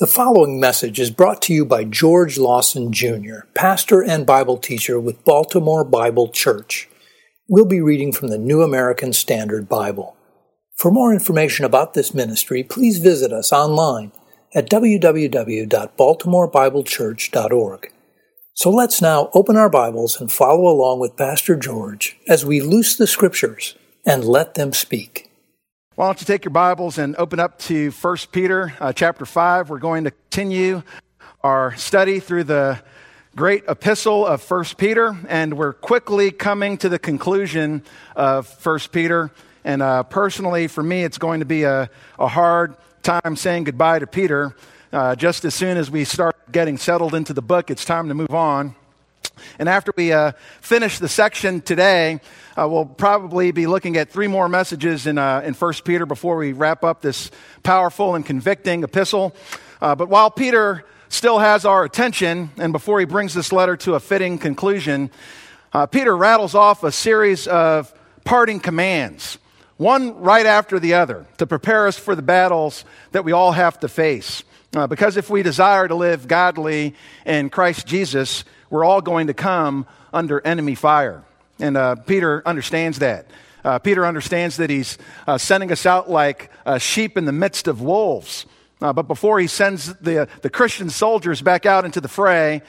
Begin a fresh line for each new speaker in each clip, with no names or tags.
The following message is brought to you by George Lawson Jr., pastor and Bible teacher with Baltimore Bible Church. We'll be reading from the New American Standard Bible. For more information about this ministry, please visit us online at www.baltimorebiblechurch.org. So let's now open our Bibles and follow along with Pastor George as we loose the scriptures and let them speak.
Why don't you take your Bibles and open up to 1 Peter uh, chapter 5? We're going to continue our study through the great epistle of 1 Peter, and we're quickly coming to the conclusion of 1 Peter. And uh, personally, for me, it's going to be a, a hard time saying goodbye to Peter. Uh, just as soon as we start getting settled into the book, it's time to move on. And after we uh, finish the section today, uh, we'll probably be looking at three more messages in, uh, in 1 Peter before we wrap up this powerful and convicting epistle. Uh, but while Peter still has our attention, and before he brings this letter to a fitting conclusion, uh, Peter rattles off a series of parting commands, one right after the other, to prepare us for the battles that we all have to face. Uh, because if we desire to live godly in Christ Jesus, we're all going to come under enemy fire. And uh, Peter understands that. Uh, Peter understands that he's uh, sending us out like sheep in the midst of wolves. Uh, but before he sends the, the Christian soldiers back out into the fray,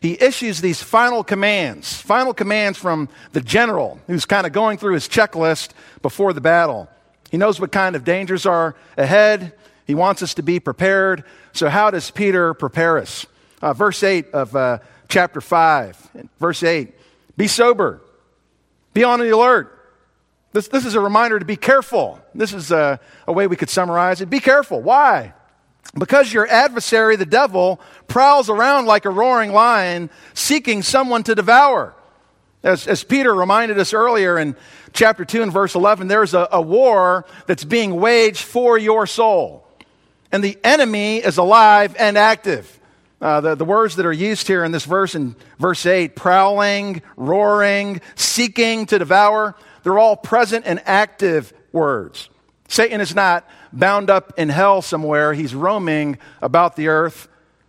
he issues these final commands, final commands from the general who's kind of going through his checklist before the battle. He knows what kind of dangers are ahead. He wants us to be prepared. So, how does Peter prepare us? Uh, verse 8 of uh, chapter 5, verse 8 Be sober, be on the alert. This, this is a reminder to be careful. This is a, a way we could summarize it. Be careful. Why? Because your adversary, the devil, prowls around like a roaring lion, seeking someone to devour. As, as Peter reminded us earlier in chapter 2 and verse 11, there's a, a war that's being waged for your soul. And the enemy is alive and active. Uh, the, the words that are used here in this verse in verse 8 prowling, roaring, seeking to devour they're all present and active words. Satan is not bound up in hell somewhere, he's roaming about the earth.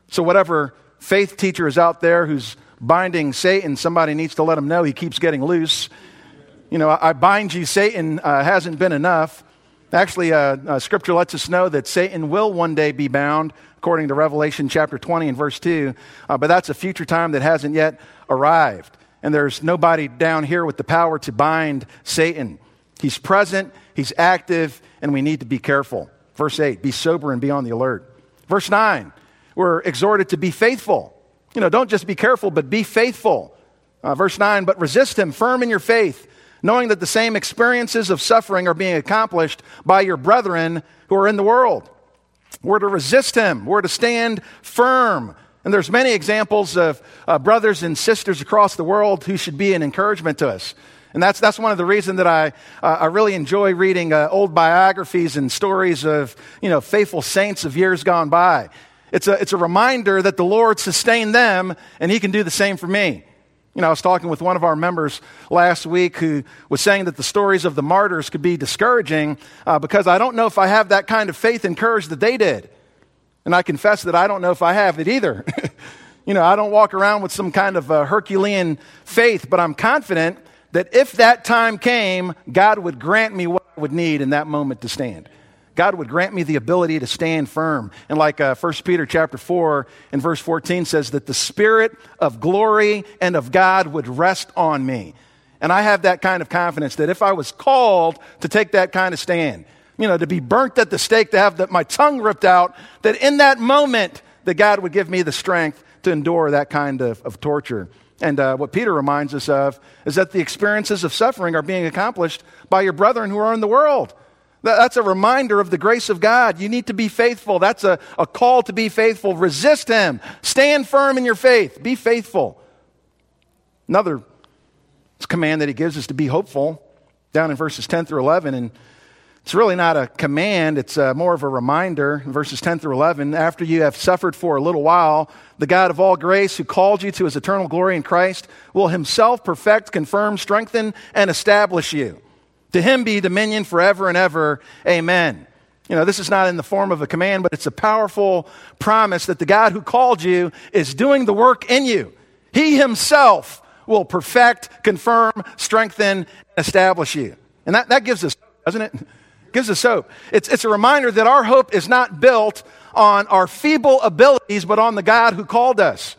So, whatever faith teacher is out there who's binding Satan, somebody needs to let him know he keeps getting loose. You know, I bind you, Satan uh, hasn't been enough. Actually, uh, uh, Scripture lets us know that Satan will one day be bound according to Revelation chapter 20 and verse 2. Uh, but that's a future time that hasn't yet arrived. And there's nobody down here with the power to bind Satan. He's present, he's active, and we need to be careful. Verse 8, be sober and be on the alert. Verse 9, we're exhorted to be faithful. You know, don't just be careful, but be faithful. Uh, verse 9, but resist him, firm in your faith, knowing that the same experiences of suffering are being accomplished by your brethren who are in the world. We're to resist him. We're to stand firm. And there's many examples of uh, brothers and sisters across the world who should be an encouragement to us. And that's, that's one of the reasons that I, uh, I really enjoy reading uh, old biographies and stories of, you know, faithful saints of years gone by. It's a, it's a reminder that the Lord sustained them and He can do the same for me. You know, I was talking with one of our members last week who was saying that the stories of the martyrs could be discouraging uh, because I don't know if I have that kind of faith and courage that they did. And I confess that I don't know if I have it either. you know, I don't walk around with some kind of Herculean faith, but I'm confident that if that time came, God would grant me what I would need in that moment to stand. God would grant me the ability to stand firm. And like uh, 1 Peter chapter 4 and verse 14 says that the spirit of glory and of God would rest on me. And I have that kind of confidence that if I was called to take that kind of stand, you know, to be burnt at the stake, to have the, my tongue ripped out, that in that moment, that God would give me the strength to endure that kind of, of torture. And uh, what Peter reminds us of is that the experiences of suffering are being accomplished by your brethren who are in the world. That's a reminder of the grace of God. You need to be faithful. That's a, a call to be faithful. Resist Him. Stand firm in your faith. Be faithful. Another command that He gives is to be hopeful, down in verses 10 through 11. And it's really not a command, it's uh, more of a reminder. Verses 10 through 11. After you have suffered for a little while, the God of all grace, who called you to His eternal glory in Christ, will Himself perfect, confirm, strengthen, and establish you. To him be dominion forever and ever. Amen. You know, this is not in the form of a command, but it's a powerful promise that the God who called you is doing the work in you. He himself will perfect, confirm, strengthen, establish you. And that, that gives us, doesn't it? gives us hope. It's, it's a reminder that our hope is not built on our feeble abilities, but on the God who called us.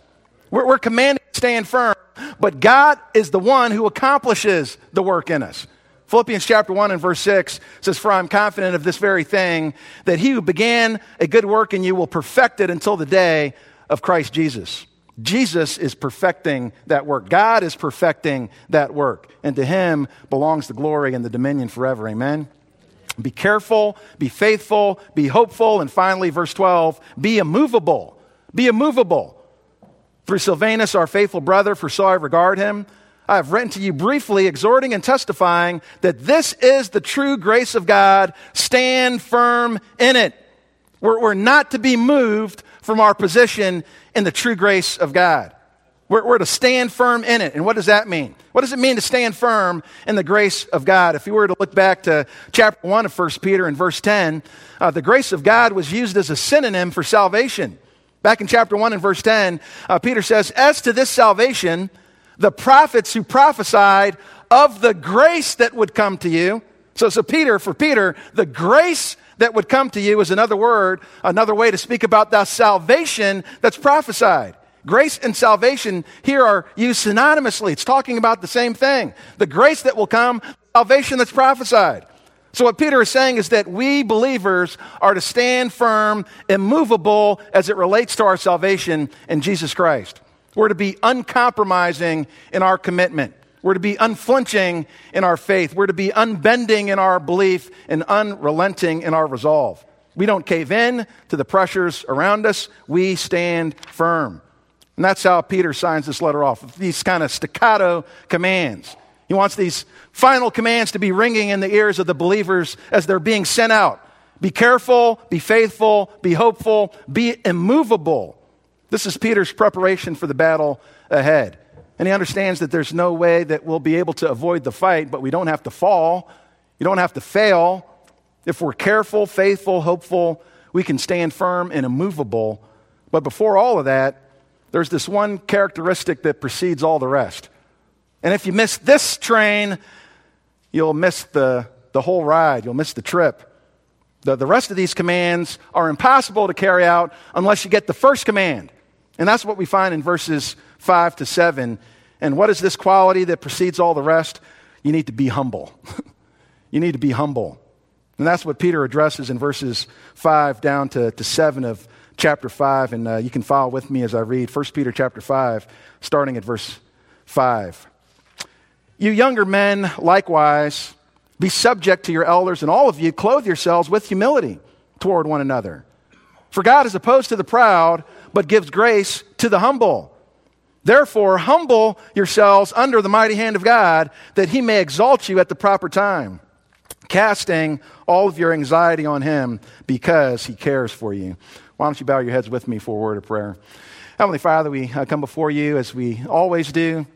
We're, we're commanded to stand firm, but God is the one who accomplishes the work in us. Philippians chapter 1 and verse 6 says, For I'm confident of this very thing, that he who began a good work in you will perfect it until the day of Christ Jesus. Jesus is perfecting that work. God is perfecting that work. And to him belongs the glory and the dominion forever. Amen. Be careful, be faithful, be hopeful, and finally, verse 12, be immovable. Be immovable. Through Silvanus, our faithful brother, for so I regard him, I have written to you briefly, exhorting and testifying that this is the true grace of God. Stand firm in it. We're, we're not to be moved from our position in the true grace of God. We're, we're, to stand firm in it. And what does that mean? What does it mean to stand firm in the grace of God? If you were to look back to chapter 1 of 1 Peter and verse 10, uh, the grace of God was used as a synonym for salvation. Back in chapter 1 and verse 10, uh, Peter says, As to this salvation, the prophets who prophesied of the grace that would come to you. So, so Peter, for Peter, the grace that would come to you is another word, another way to speak about the salvation that's prophesied. Grace and salvation here are used synonymously. It's talking about the same thing. The grace that will come, salvation that's prophesied. So, what Peter is saying is that we believers are to stand firm, immovable as it relates to our salvation in Jesus Christ. We're to be uncompromising in our commitment. We're to be unflinching in our faith. We're to be unbending in our belief and unrelenting in our resolve. We don't cave in to the pressures around us. We stand firm. And that's how Peter signs this letter off these kind of staccato commands. He wants these final commands to be ringing in the ears of the believers as they're being sent out. Be careful, be faithful, be hopeful, be immovable. This is Peter's preparation for the battle ahead. And he understands that there's no way that we'll be able to avoid the fight, but we don't have to fall. You don't have to fail. If we're careful, faithful, hopeful, we can stand firm and immovable. But before all of that, there's this one characteristic that precedes all the rest. And if you miss this train, you'll miss the, the whole ride, you'll miss the trip. The, the rest of these commands are impossible to carry out unless you get the first command. And that's what we find in verses 5 to 7. And what is this quality that precedes all the rest? You need to be humble. you need to be humble. And that's what Peter addresses in verses 5 down to, to 7 of chapter 5, and uh, you can follow with me as I read 1 Peter chapter 5, starting at verse 5. You younger men, likewise, be subject to your elders, and all of you clothe yourselves with humility toward one another. For God is opposed to the proud, but gives grace to the humble. Therefore, humble yourselves under the mighty hand of God, that he may exalt you at the proper time, casting all of your anxiety on him because he cares for you. Why don't you bow your heads with me for a word of prayer? Heavenly Father, we uh, come before you as we always do.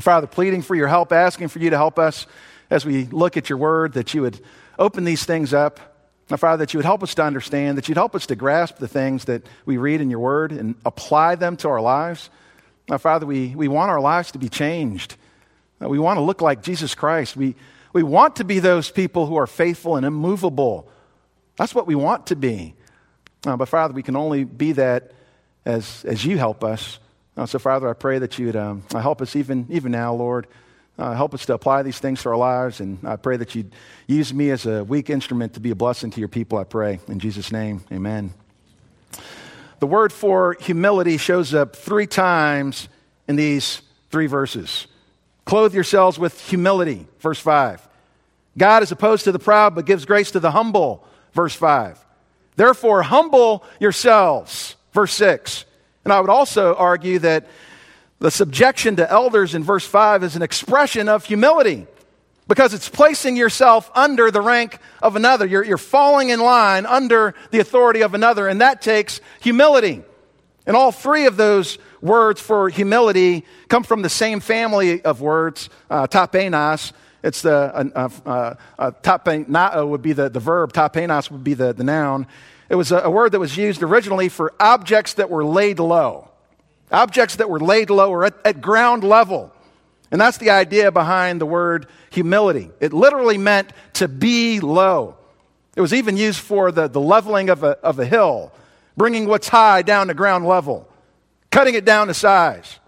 Father, pleading for your help, asking for you to help us as we look at your word, that you would open these things up. Now, Father, that you would help us to understand, that you'd help us to grasp the things that we read in your word and apply them to our lives. Now, Father, we, we want our lives to be changed. We want to look like Jesus Christ. We, we want to be those people who are faithful and immovable. That's what we want to be. Uh, but Father, we can only be that as, as you help us. Uh, so, Father, I pray that you'd um, uh, help us even, even now, Lord. Uh, help us to apply these things to our lives. And I pray that you'd use me as a weak instrument to be a blessing to your people, I pray. In Jesus' name, amen. The word for humility shows up three times in these three verses. Clothe yourselves with humility, verse 5. God is opposed to the proud, but gives grace to the humble, verse 5. Therefore, humble yourselves. Verse 6. And I would also argue that the subjection to elders in verse 5 is an expression of humility because it's placing yourself under the rank of another. You're, you're falling in line under the authority of another, and that takes humility. And all three of those words for humility come from the same family of words, uh, It's the uh, uh, uh, tapenao would be the, the verb, tapeinos would be the, the noun. It was a, a word that was used originally for objects that were laid low. Objects that were laid low or at, at ground level. And that's the idea behind the word humility. It literally meant to be low. It was even used for the, the leveling of a, of a hill, bringing what's high down to ground level, cutting it down to size.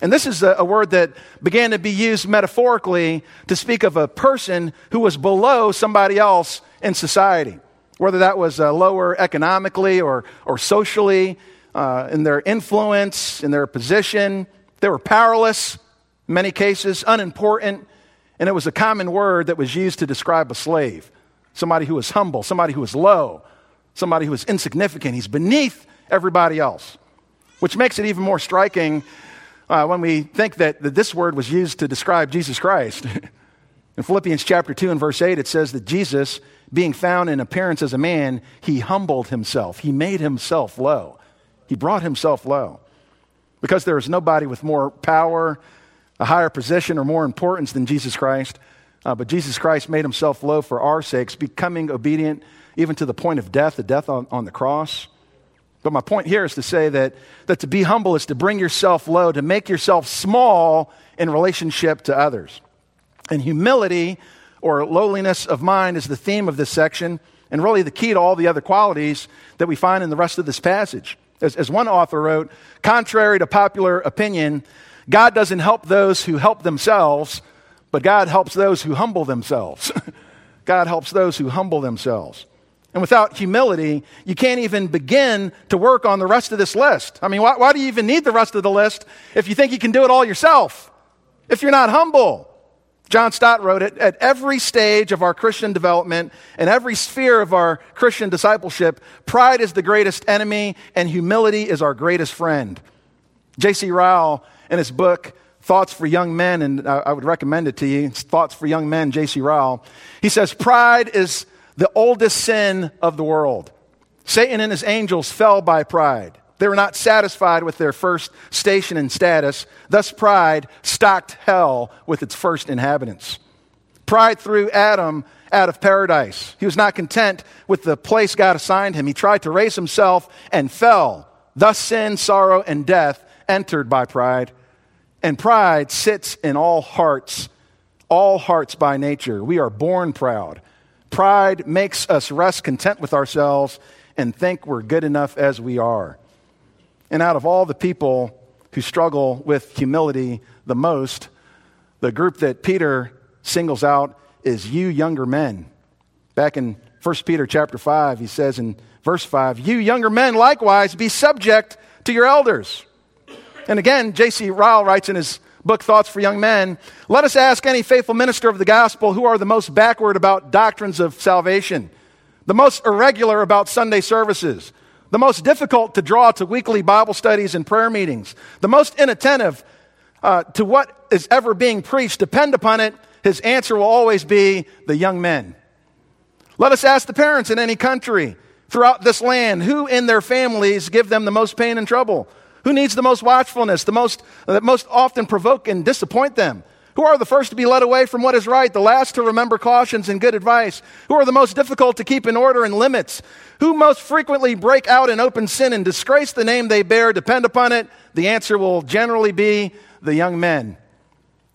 And this is a, a, word that began to be used metaphorically to speak of a person who was below somebody else in society, whether that was uh, lower economically or, or socially, uh, in their influence, in their position. They were powerless, in many cases, unimportant, and it was a common word that was used to describe a slave somebody who was humble, somebody who was low, somebody who was insignificant. He's beneath everybody else, which makes it even more striking uh, when we think that, that this word was used to describe Jesus Christ. in Philippians chapter 2 and verse 8, it says that Jesus, being found in appearance as a man, he humbled himself. He made himself low. He brought himself low. Because there is nobody with more power, a higher position, or more importance than Jesus Christ. Uh, but Jesus Christ made himself low for our sakes, becoming obedient even to the point of death, the death on, on the cross. But my point here is to say that, that to be humble is to bring yourself low, to make yourself small in relationship to others. And humility or lowliness of mind is the theme of this section, and really the key to all the other qualities that we find in the rest of this passage. As, as one author wrote, contrary to popular opinion, God doesn't help those who help themselves, but God helps those who humble themselves. God helps those who humble themselves. And without humility, you can't even begin to work on the rest of this list. I mean, why, why, do you even need the rest of the list if you think you can do it all yourself? If you're not humble. John Stott wrote it at every stage of our Christian development and every sphere of our Christian discipleship, pride is the greatest enemy and humility is our greatest friend. J.C. Ryle, in his book, Thoughts for Young Men, and I would recommend it to you, Thoughts for Young Men, J.C. Ryle, he says, Pride is the oldest sin of the world. Satan and his angels fell by pride. They were not satisfied with their first station and status. Thus, pride stocked hell with its first inhabitants. Pride threw Adam out of paradise. He was not content with the place God assigned him. He tried to raise himself and fell. Thus, sin, sorrow, and death entered by pride. And pride sits in all hearts, all hearts by nature. We are born proud. Pride makes us rest content with ourselves and think we're good enough as we are. And out of all the people who struggle with humility the most, the group that Peter singles out is you younger men. Back in 1 Peter chapter 5, he says in verse 5, You younger men likewise be subject to your elders. And again, J.C. Ryle writes in his book, Thoughts for Young Men, let us ask any faithful minister of the gospel who are the most backward about doctrines of salvation, the most irregular about Sunday services, the most difficult to draw to weekly Bible studies and prayer meetings, the most inattentive uh, to what is ever being preached. Depend upon it, his answer will always be the young men. Let us ask the parents in any country throughout this land who in their families give them the most pain and trouble. Who needs the most watchfulness, the most, that most often provoke and disappoint them? Who are the first to be led away from what is right, the last to remember cautions and good advice? Who are the most difficult to keep in order and limits? Who most frequently break out in open sin and disgrace the name they bear? Depend upon it. The answer will generally be the young men.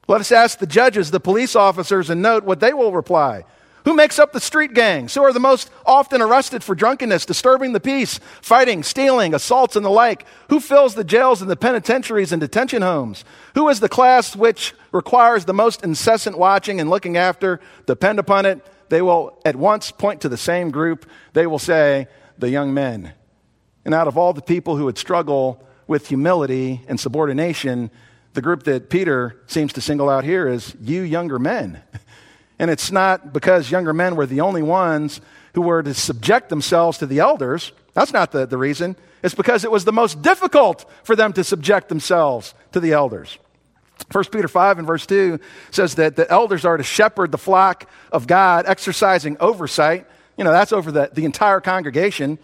Let us ask the judges, the police officers, and note what they will reply. Who makes up the street gangs? Who are the most often arrested for drunkenness, disturbing the peace, fighting, stealing, assaults, and the like? Who fills the jails and the penitentiaries and detention homes? Who is the class which requires the most incessant watching and looking after? Depend upon it. They will at once point to the same group. They will say, the young men. And out of all the people who would struggle with humility and subordination, the group that Peter seems to single out here is you younger men. And it's not because younger men were the only ones who were to subject themselves to the elders. That's not the, the reason. It's because it was the most difficult for them to subject themselves to the elders. 1 Peter 5 and verse 2 says that the elders are to shepherd the flock of God, exercising oversight. You know, that's over the, the entire congregation.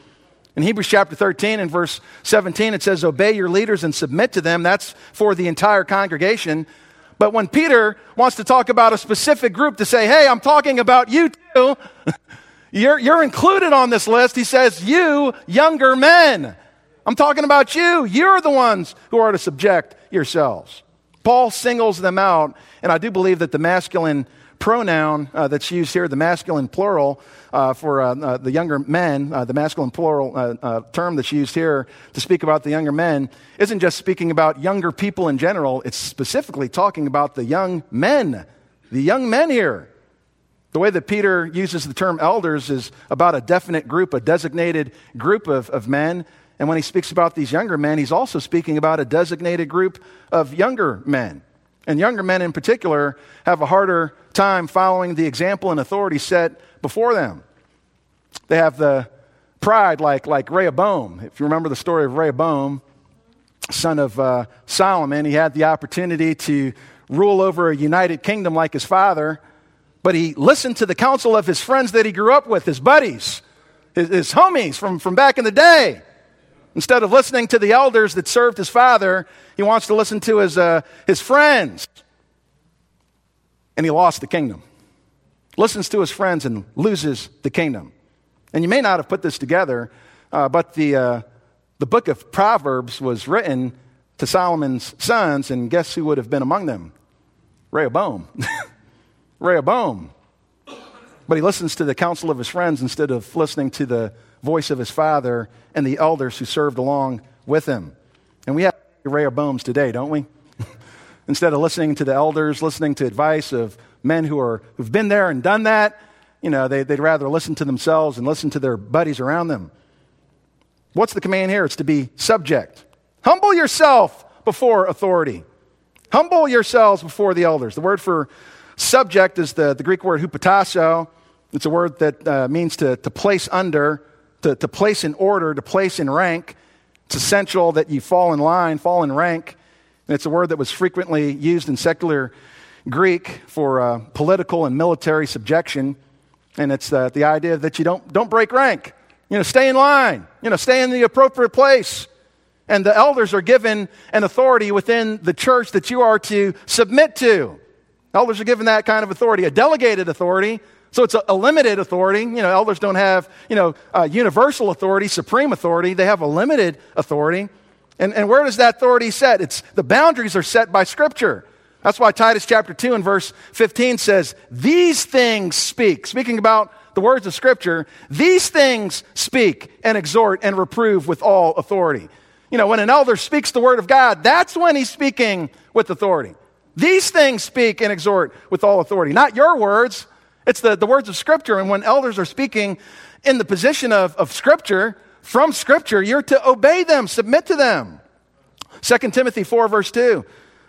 In Hebrews chapter 13 and verse 17, it says, Obey your leaders and submit to them. That's for the entire congregation. But when Peter wants to talk about a specific group to say, hey, I'm talking about you too, you're, you're included on this list, he says, you younger men. I'm talking about you. You're the ones who are to subject yourselves. Paul singles them out, and I do believe that the masculine pronoun uh, that's used here, the masculine plural uh, for uh, uh the younger men, uh, the masculine plural uh, term that's used here to speak about the younger men, isn't just speaking about younger people in general, it's specifically talking about the young men, the young men here. The way that Peter uses the term elders is about a definite group, a designated group of, of men. And when he speaks about these younger men, he's also speaking about a designated group of younger men. And younger men in particular have a harder time following the example and authority set before them. They have the pride like, like Rehoboam. If you remember the story of Rehoboam, son of uh, Solomon, he had the opportunity to rule over a united kingdom like his father, but he listened to the counsel of his friends that he grew up with, his buddies, his, his homies from, from back in the day. Instead of listening to the elders that served his father, he wants to listen to his, uh, his friends. And he lost the kingdom. Listens to his friends and loses the kingdom. And you may not have put this together, uh, but the, uh, the book of Proverbs was written to Solomon's sons, and guess who would have been among them? Rehoboam. Rehoboam. But he listens to the counsel of his friends instead of listening to the voice of his father and the elders who served along with him. And we have Rehoboams today, don't we? Instead of listening to the elders, listening to advice of men who are, who've been there and done that, you know, they, they'd rather listen to themselves and listen to their buddies around them. What's the command here? It's to be subject. Humble yourself before authority. Humble yourselves before the elders. The word for subject is the, the Greek word hupotasso. It's a word that uh, means to, to place under to, to place in order, to place in rank. It's essential that you fall in line, fall in rank. And it's a word that was frequently used in secular Greek for uh, political and military subjection. And it's uh, the idea that you don't, don't break rank. You know, stay in line. You know, stay in the appropriate place. And the elders are given an authority within the church that you are to submit to. Elders are given that kind of authority, a delegated authority so it's a, a, limited authority. You know, elders don't have, you know, uh, universal authority, supreme authority. They have a limited authority. And, and where does that authority set? It's, the boundaries are set by Scripture. That's why Titus chapter 2 and verse 15 says, These things speak. Speaking about the words of Scripture, these things speak and exhort and reprove with all authority. You know, when an elder speaks the word of God, that's when he's speaking with authority. These things speak and exhort with all authority. Not your words, it's the, the words of Scripture. And when elders are speaking in the position of, of Scripture, from Scripture, you're to obey them, submit to them. 2 Timothy 4, verse 2.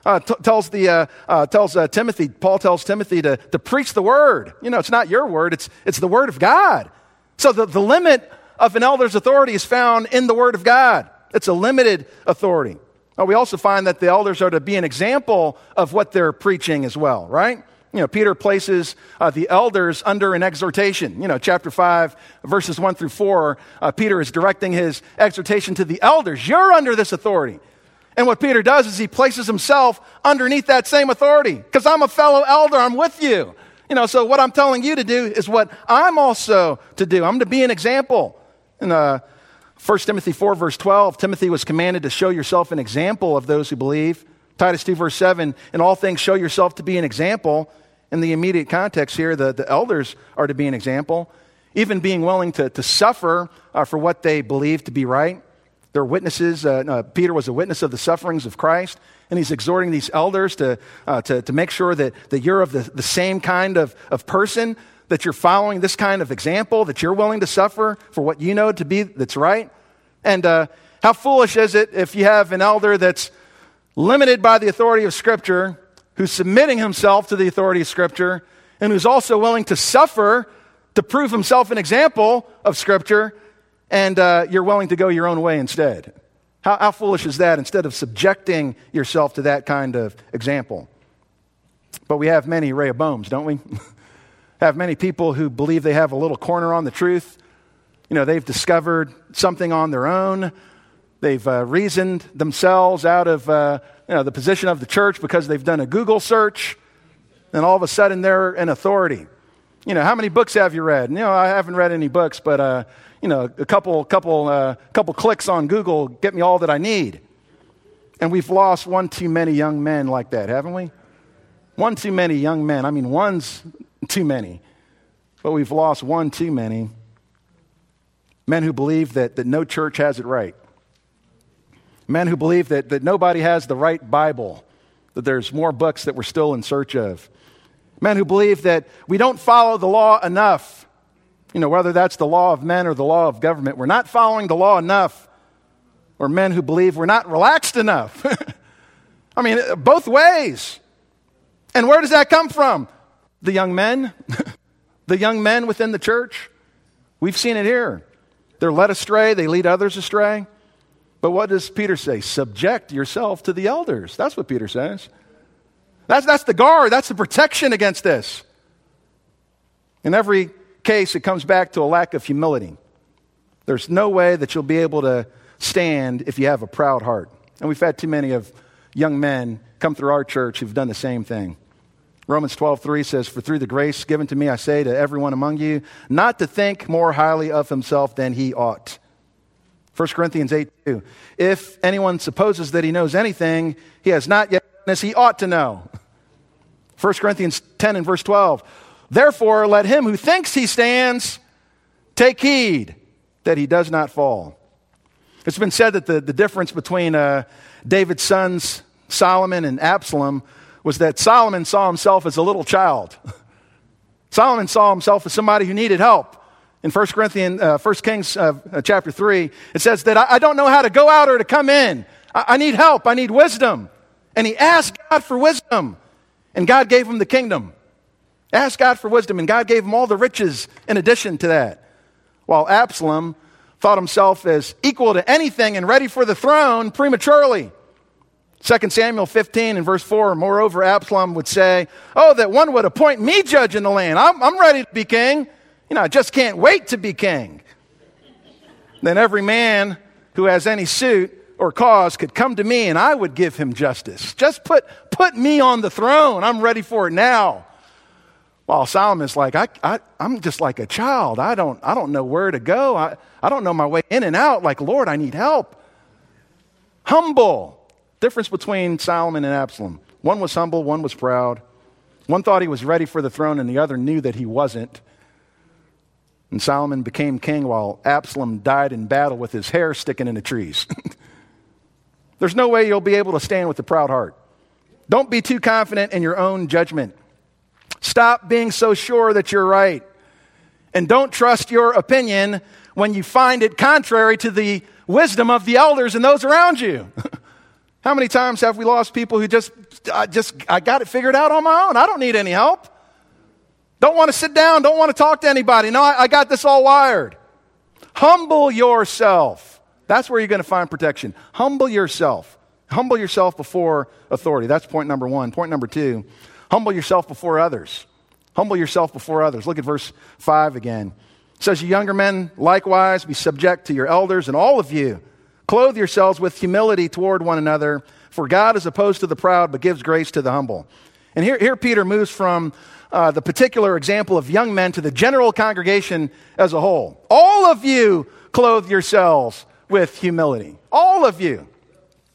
Uh, t- tells the uh, uh, tells uh, Timothy. Paul tells Timothy to, to preach the word. You know, it's not your word; it's it's the word of God. So the, the limit of an elder's authority is found in the word of God. It's a limited authority. we also find that the elders are to be an example of what they're preaching as well. Right? You know, Peter places uh, the elders under an exhortation. You know, chapter 5, verses 1 through 4, uh, Peter is directing his exhortation to the elders. You're under this authority. And what Peter does is he places himself underneath that same authority because I'm a fellow elder, I'm with you. You know, so what I'm telling you to do is what I'm also to do. I'm to be an example. In uh, 1 Timothy 4, verse 12, Timothy was commanded to show yourself an example of those who believe. Titus 2, verse 7, in all things show yourself to be an example in the immediate context here, the, the elders are to be an example, even being willing to, to suffer uh, for what they believe to be right. They're witnesses. Uh, Peter was a witness of the sufferings of Christ, and he's exhorting these elders to, uh, to, to make sure that, that you're of the, the same kind of, of person, that you're following this kind of example, that you're willing to suffer for what you know to be that's right. And uh, how foolish is it if you have an elder that's limited by the authority of Scripture who's submitting himself to the authority of Scripture and who's also willing to suffer to prove himself an example of Scripture, and uh, you're willing to go your own way instead. How, how foolish is that instead of subjecting yourself to that kind of example? But we have many Rehoboams, don't we? have many people who believe they have a little corner on the truth. You know, they've discovered something on their own they've uh, reasoned themselves out of uh, you know, the position of the church because they've done a Google search, and all of a sudden they're an authority. You know, how many books have you read? You know, I haven't read any books, but uh, you know, a couple, couple, uh, couple clicks on Google get me all that I need. And we've lost one too many young men like that, haven't we? One too many young men. I mean, one's too many, but we've lost one too many. Men who believe that, that no church has it right. Men who believe that, that nobody has the right Bible, that there's more books that we're still in search of. Men who believe that we don't follow the law enough. You know, whether that's the law of men or the law of government, we're not following the law enough. Or men who believe we're not relaxed enough. I mean, uh, both ways. And where does that come from? The young men, the young men within the church. We've seen it here. They're led astray, they lead others astray. But what does Peter say? Subject yourself to the elders. That's what Peter says. That's, that's the guard, that's the protection against this. In every case, it comes back to a lack of humility. There's no way that you'll be able to stand if you have a proud heart. And we've had too many of young men come through our church who've done the same thing. Romans 12:3 says, "For through the grace given to me I say to everyone among you, not to think more highly of himself than he ought." 1 Corinthians 8 2. "If anyone supposes that he knows anything, he has not yet as he ought to know." 1 Corinthians 10 and verse 12, "Therefore let him who thinks he stands take heed that he does not fall." It's been said that the, the difference between uh, David's sons, Solomon and Absalom, was that Solomon saw himself as a little child. Solomon saw himself as somebody who needed help. In 1 Corinthians, uh, 1 Kings uh, uh, chapter 3, it says that I, I, don't know how to go out or to come in. I, I need help. I need wisdom. And he asked God for wisdom. And God gave him the kingdom. Asked God for wisdom, and God gave him all the riches in addition to that. While Absalom thought himself as equal to anything and ready for the throne prematurely. 2 Samuel 15 and verse 4, moreover, Absalom would say, Oh, that one would appoint me judge in the land. I'm, I'm ready to be king. You know, I just can't wait to be king. Then every man who has any suit or cause could come to me and I would give him justice. Just put, put me on the throne. I'm ready for it now. While Solomon's like, I, I, am just like a child. I don't, I don't know where to go. I, I don't know my way in and out. Like, Lord, I need help. Humble. Difference between Solomon and Absalom. One was humble, one was proud. One thought he was ready for the throne, and the other knew that he wasn't. And Solomon became king while Absalom died in battle with his hair sticking in the trees. There's no way you'll be able to stand with a proud heart. Don't be too confident in your own judgment. Stop being so sure that you're right. And don't trust your opinion when you find it contrary to the wisdom of the elders and those around you. How many times have we lost people who just, I just, I got it figured out on my own. I don't need any help. Don't want to sit down. Don't want to talk to anybody. No, I, I got this all wired. Humble yourself. That's where you're going to find protection. Humble yourself. Humble yourself before authority. That's point number one. Point number two, humble yourself before others. Humble yourself before others. Look at verse 5 again. It says, You younger men, likewise, be subject to your elders, and all of you Clothe yourselves with humility toward one another, for God is opposed to the proud, but gives grace to the humble. And here, here Peter moves from uh, the particular example of young men to the general congregation as a whole. All of you clothe yourselves with humility. All of you.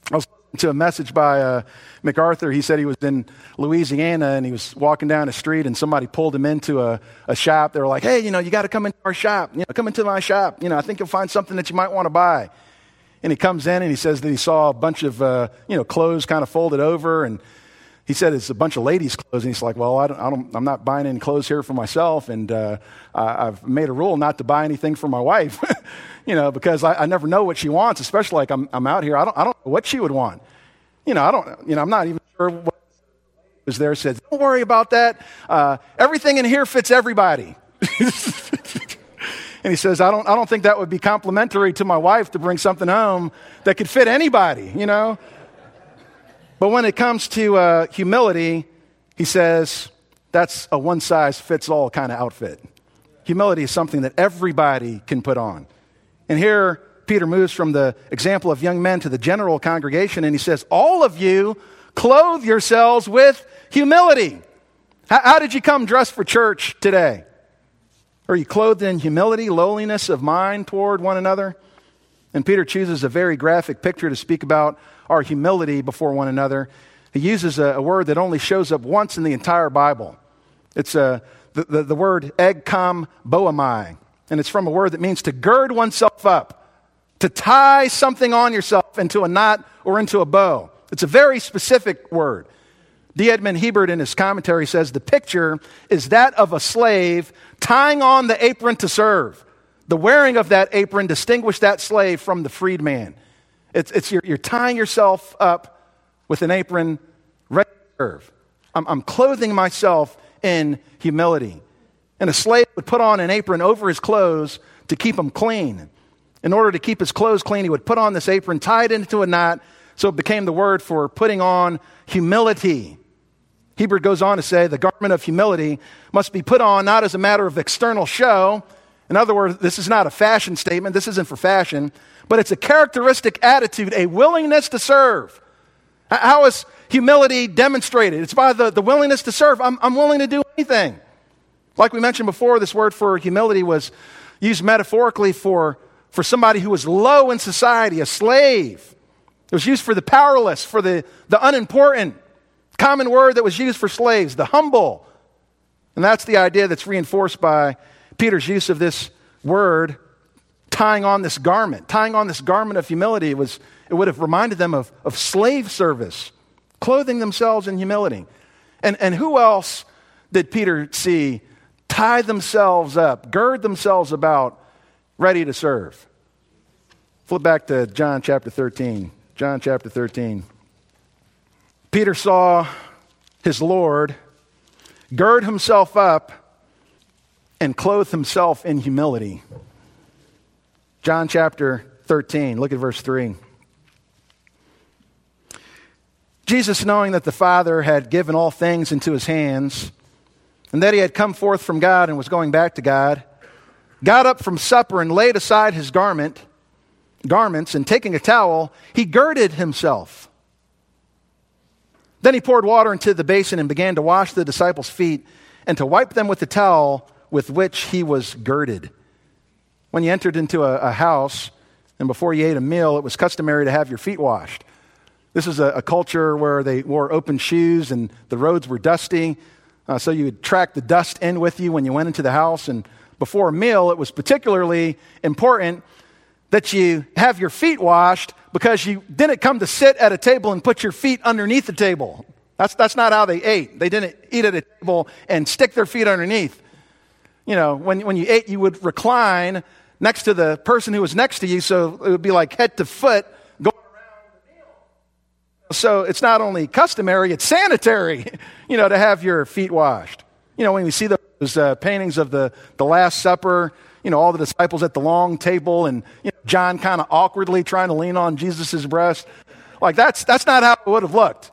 I was to a message by uh, MacArthur. He said he was in Louisiana and he was walking down a street and somebody pulled him into a, a shop. They were like, hey, you know, you got to come into our shop. You know, come into my shop. You know, I think you'll find something that you might want to buy. And he comes in and he says that he saw a bunch of, uh, you know, clothes kind of folded over. And he said it's a bunch of ladies' clothes. And he's like, well, I don't, I don't, I'm not buying any clothes here for myself. And uh, I, have made a rule not to buy anything for my wife, you know, because I, I, never know what she wants, especially like I'm, I'm out here. I don't, I don't know what she would want. You know, I don't, you know, I'm not even sure what was there said, don't worry about that. Uh, everything in here fits everybody. And he says, I don't, I don't think that would be complimentary to my wife to bring something home that could fit anybody, you know? But when it comes to uh, humility, he says, that's a one size fits all kind of outfit. Humility is something that everybody can put on. And here, Peter moves from the example of young men to the general congregation, and he says, All of you clothe yourselves with humility. How, how did you come dressed for church today? Are you clothed in humility, lowliness of mind toward one another? And Peter chooses a very graphic picture to speak about our humility before one another. He uses a, a word that only shows up once in the entire Bible. It's a, uh, the, the, the word egkom boamai, and it's from a word that means to gird oneself up, to tie something on yourself into a knot or into a bow. It's a very specific word. D. Edmond Hiebert, in his commentary, says the picture is that of a slave tying on the apron to serve. The wearing of that apron distinguished that slave from the freedman. It's, it's you're, you're tying yourself up with an apron ready to serve. I'm, I'm clothing myself in humility. And a slave would put on an apron over his clothes to keep them clean. In order to keep his clothes clean, he would put on this apron, tie it into a knot, so it became the word for putting on humility. Hiebert goes on to say the garment of humility must be put on not as a matter of external show, in other words, this is not a fashion statement, this isn't for fashion, but it's a characteristic attitude, a willingness to serve. How is humility demonstrated? It's by the, the willingness to serve. I'm, I'm willing to do anything. Like we mentioned before, this word for humility was used metaphorically for, for somebody who was low in society, a slave. It was used for the powerless, for the, the unimportant. Common word that was used for slaves, the humble. And that's the idea that's reinforced by Peter's use of this word, tying on this garment, tying on this garment of humility, was, it would have reminded them of, of slave service, clothing themselves in humility. And, and who else did Peter see tie themselves up, gird themselves about, ready to serve? Flip back to John chapter 13. John chapter 13. Peter saw his Lord gird himself up and clothe himself in humility. John chapter 13, look at verse 3. Jesus, knowing that the Father had given all things into his hands, and that he had come forth from God and was going back to God, got up from supper and laid aside his garment, garments, and taking a towel, he girded himself. Then he poured water into the basin and began to wash the disciples' feet and to wipe them with the towel with which he was girded. When you entered into a, a, house and before you ate a meal, it was customary to have your feet washed. This is a, a culture where they wore open shoes and the roads were dusty, uh, so you would track the dust in with you when you went into the house. And before a meal, it was particularly important that you have your feet washed because you didn't come to sit at a table and put your feet underneath the table. That's, that's not how they ate. They didn't eat at a table and stick their feet underneath you know, when, when you ate, you would recline next to the person who was next to you, so it would be like head to foot going around the meal. So it's not only customary, it's sanitary, you know, to have your feet washed. You know, when we see those uh, paintings of the, the Last Supper, you know, all the disciples at the long table and you know, John kind of awkwardly trying to lean on Jesus' breast. Like, that's, that's not how it would have looked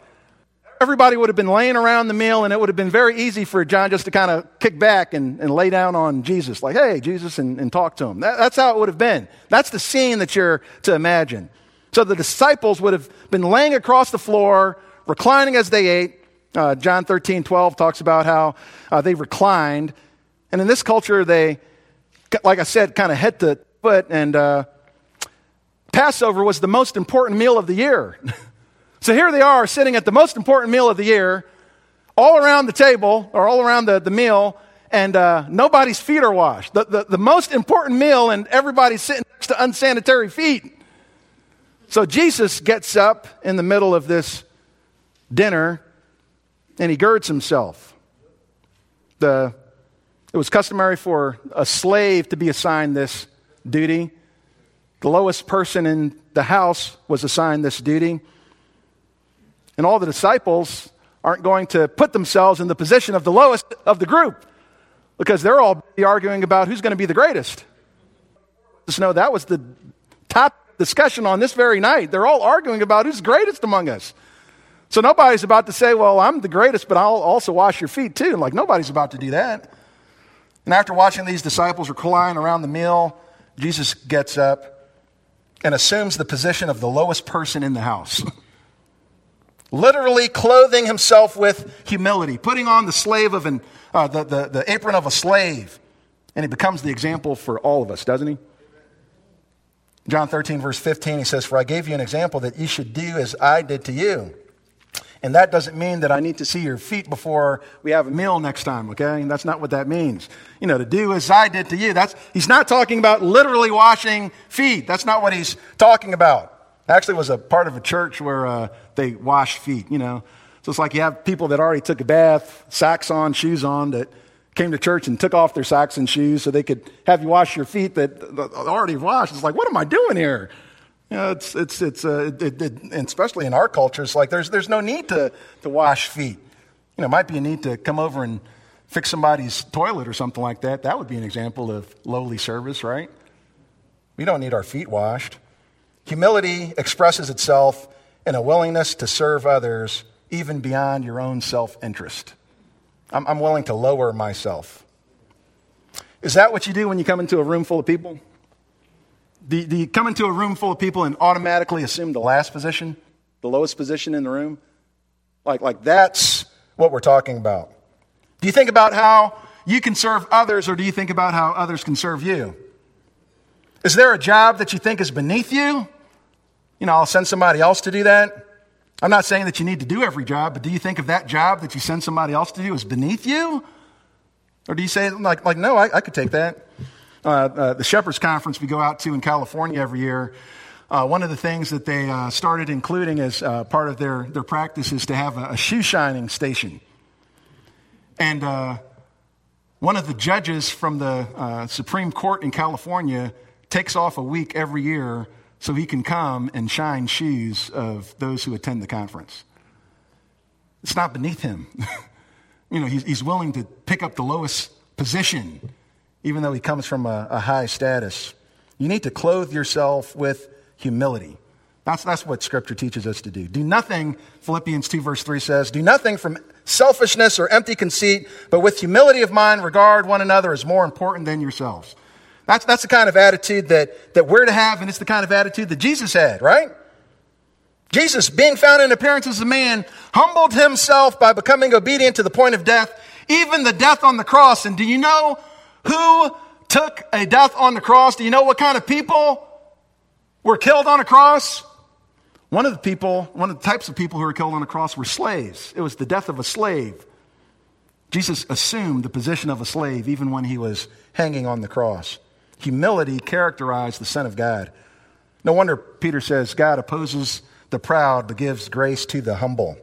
everybody would have been laying around the meal, and it would have been very easy for John just to kind of kick back and, and lay down on Jesus, like, hey, Jesus, and, and talk to him. That, that's how it would have been. That's the scene that you're to imagine. So the disciples would have been laying across the floor, reclining as they ate. Uh, John 13, 12 talks about how uh, they reclined. And in this culture, they, like I said, kind of head to foot, and uh, Passover was the most important meal of the year. So here they are sitting at the most important meal of the year, all around the table or all around the, the meal, and uh, nobody's feet are washed. The, the, the most important meal, and everybody's sitting next to unsanitary feet. So Jesus gets up in the middle of this dinner and he girds himself. The, it was customary for a slave to be assigned this duty. The lowest person in the house was assigned this duty. And all the disciples aren't going to put themselves in the position of the lowest of the group because they're all arguing about who's going to be the greatest. Just know that was the top discussion on this very night. They're all arguing about who's greatest among us. So nobody's about to say, Well, I'm the greatest, but I'll also wash your feet too. Like nobody's about to do that. And after watching these disciples recline around the meal, Jesus gets up and assumes the position of the lowest person in the house. Literally clothing himself with humility, putting on the slave of an, uh, the, the, the apron of a slave. And he becomes the example for all of us, doesn't he? John 13, verse 15, he says, For I gave you an example that you should do as I did to you. And that doesn't mean that I need to see your feet before we have a meal next time, okay? And that's not what that means. You know, to do as I did to you. That's, he's not talking about literally washing feet. That's not what he's talking about. Actually, was a part of a church where uh, they wash feet, you know. So it's like you have people that already took a bath, socks on, shoes on, that came to church and took off their socks and shoes so they could have you wash your feet that already washed. It's like, what am I doing here? You know, it's, it's, it's, uh, it, it, especially in our culture, it's like there's, there's no need to, to wash feet. You know, it might be a need to come over and fix somebody's toilet or something like that. That would be an example of lowly service, right? We don't need our feet washed. Humility expresses itself in a willingness to serve others even beyond your own self interest. I'm, I'm willing to lower myself. Is that what you do when you come into a room full of people? Do, do you come into a room full of people and automatically assume the last position, the lowest position in the room? Like, like that's what we're talking about. Do you think about how you can serve others, or do you think about how others can serve you? Is there a job that you think is beneath you? You know, I'll send somebody else to do that. I'm not saying that you need to do every job, but do you think of that job that you send somebody else to do as beneath you? Or do you say, like, like no, I, I could take that? Uh, uh, the Shepherds Conference we go out to in California every year, uh, one of the things that they uh, started including as uh, part of their, their practice is to have a, a shoe shining station. And uh, one of the judges from the Supreme Court in California takes off a week every year so he can come and shine shoes of those who attend the conference. It's not beneath him. you know, he's, he's willing to pick up the lowest position, even though he comes from a, a high status. You need to clothe yourself with humility. That's, that's what Scripture teaches us to do. Do nothing, Philippians 2, verse 3 says, do nothing from selfishness or empty conceit, but with humility of mind, regard one another as more important than yourselves. That's, that's the kind of attitude that, that we're to have, and it's the kind of attitude that Jesus had, right? Jesus, being found in appearance as a man, humbled himself by becoming obedient to the point of death, even the death on the cross. And do you know who took a death on the cross? Do you know what kind of people were killed on a cross? One of the people, one of the types of people who were killed on the cross were slaves. It was the death of a slave. Jesus assumed the position of a slave even when he was hanging on the cross. Humility characterized the Son of God. No wonder Peter says God opposes the proud but gives grace to the humble.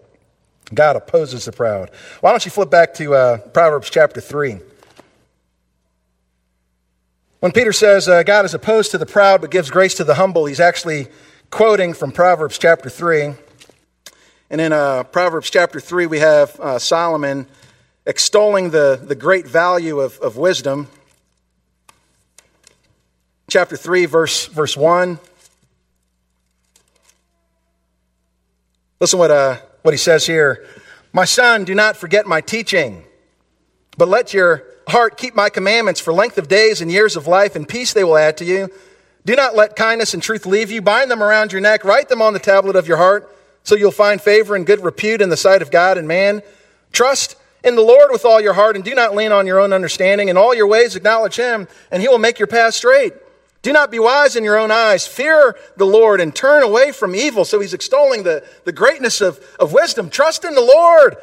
God opposes the proud. Why don't you flip back to uh, Proverbs chapter 3? When Peter says uh, God is opposed to the proud but gives grace to the humble, he's actually quoting from Proverbs chapter 3. And in uh, Proverbs chapter 3, we have uh, Solomon extolling the, the great value of, of wisdom chapter 3, verse, verse 1. Listen what, uh, what he says here. My son, do not forget my teaching, but let your heart keep my commandments for length of days and years of life, and peace they will add to you. Do not let kindness and truth leave you. Bind them around your neck. Write them on the tablet of your heart, so you'll find favor and good repute in the sight of God and man. Trust in the Lord with all your heart, and do not lean on your own understanding. In all your ways acknowledge him, and he will make your path straight. Do not be wise in your own eyes. Fear the Lord and turn away from evil. So he's extolling the, the greatness of, of wisdom. Trust in the Lord.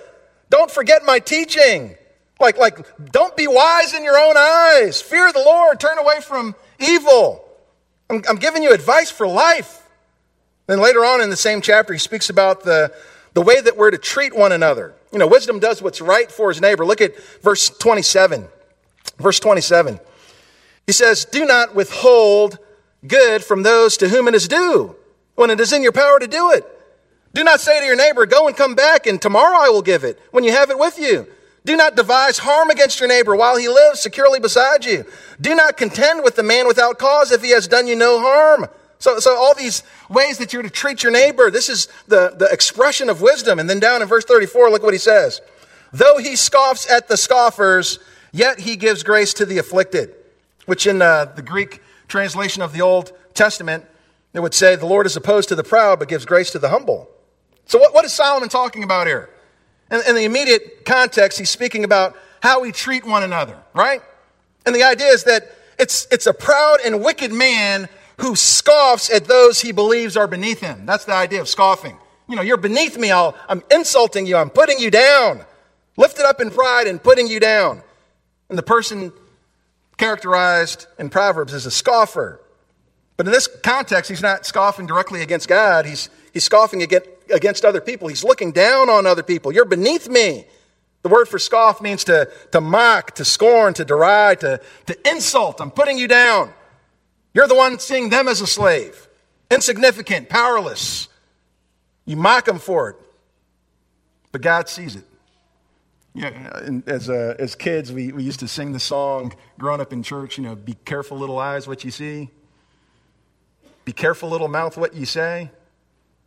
Don't forget my teaching. Like, like, don't be wise in your own eyes. Fear the Lord. Turn away from evil. I'm, I'm giving you advice for life. Then later on in the same chapter, he speaks about the, the way that we're to treat one another. You know, wisdom does what's right for his neighbor. Look at verse 27. Verse 27. He says, Do not withhold good from those to whom it is due when it is in your power to do it. Do not say to your neighbor, Go and come back, and tomorrow I will give it when you have it with you. Do not devise harm against your neighbor while he lives securely beside you. Do not contend with the man without cause if he has done you no harm. So, so all these ways that you're to treat your neighbor, this is the, the expression of wisdom. And then down in verse 34, look what he says. Though he scoffs at the scoffers, yet he gives grace to the afflicted which in uh, the Greek translation of the Old Testament It would say, The Lord is opposed to the proud, but gives grace to the humble. So, what, what is Solomon talking about here? In, in the immediate context, he's speaking about how we treat one another, right? And the idea is that it's, it's a proud and wicked man who scoffs at those he believes are beneath him. That's the idea of scoffing. You know, you're beneath me. i am insulting you. I'm putting you down. Lifted up in pride and putting you down. And the person characterized in Proverbs as a scoffer. But in this context, he's not scoffing directly against God. He's, he's scoffing against against other people. He's looking down on other people. You're beneath me. The word for scoff means to, to mock, to scorn, to deride, to, to insult. I'm putting you down. You're the one seeing them as a slave, insignificant, powerless. You mock them for it. But God sees it. Yeah, as, uh, as kids, we, we used to sing the song growing up in church, you know, be careful, little eyes, what you see. Be careful, little mouth, what you say.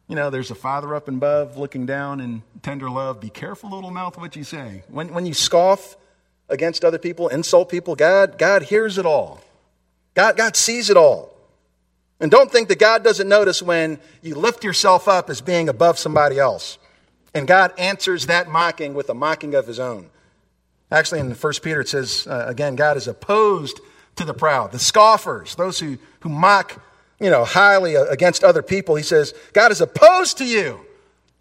You know, there's a father up above looking down in tender love. Be careful, little mouth, what you say. When, when you scoff against other people, insult people, God, God hears it all. God, God sees it all. And don't think that God doesn't notice when you lift yourself up as being above somebody else. And God answers that mocking with a mocking of his own. Actually, in 1 Peter, it says, uh, again, God is opposed to the proud, the scoffers, those who, who mock you know, highly against other people. He says, God is opposed to you.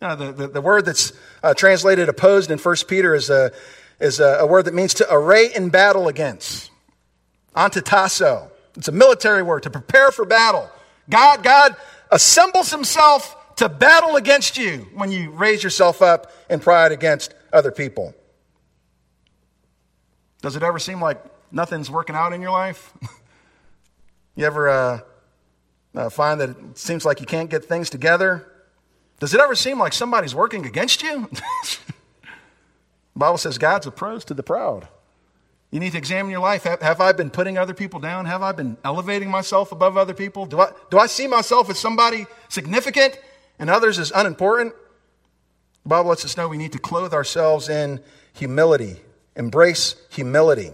Uh, the, the, the, word that's uh, translated opposed in 1 Peter is, a, is a, a, word that means to array in battle against. Antitasso. It's a military word, to prepare for battle. God, God assembles himself to battle against you when you raise yourself up in pride against other people. Does it ever seem like nothing's working out in your life? you ever uh, uh, find that it seems like you can't get things together? Does it ever seem like somebody's working against you? the Bible says God's opposed to the proud. You need to examine your life. Have, have, I been putting other people down? Have I been elevating myself above other people? Do I, do I see myself as somebody significant and others as unimportant? The Bible lets us know we need to clothe ourselves in humility, embrace humility.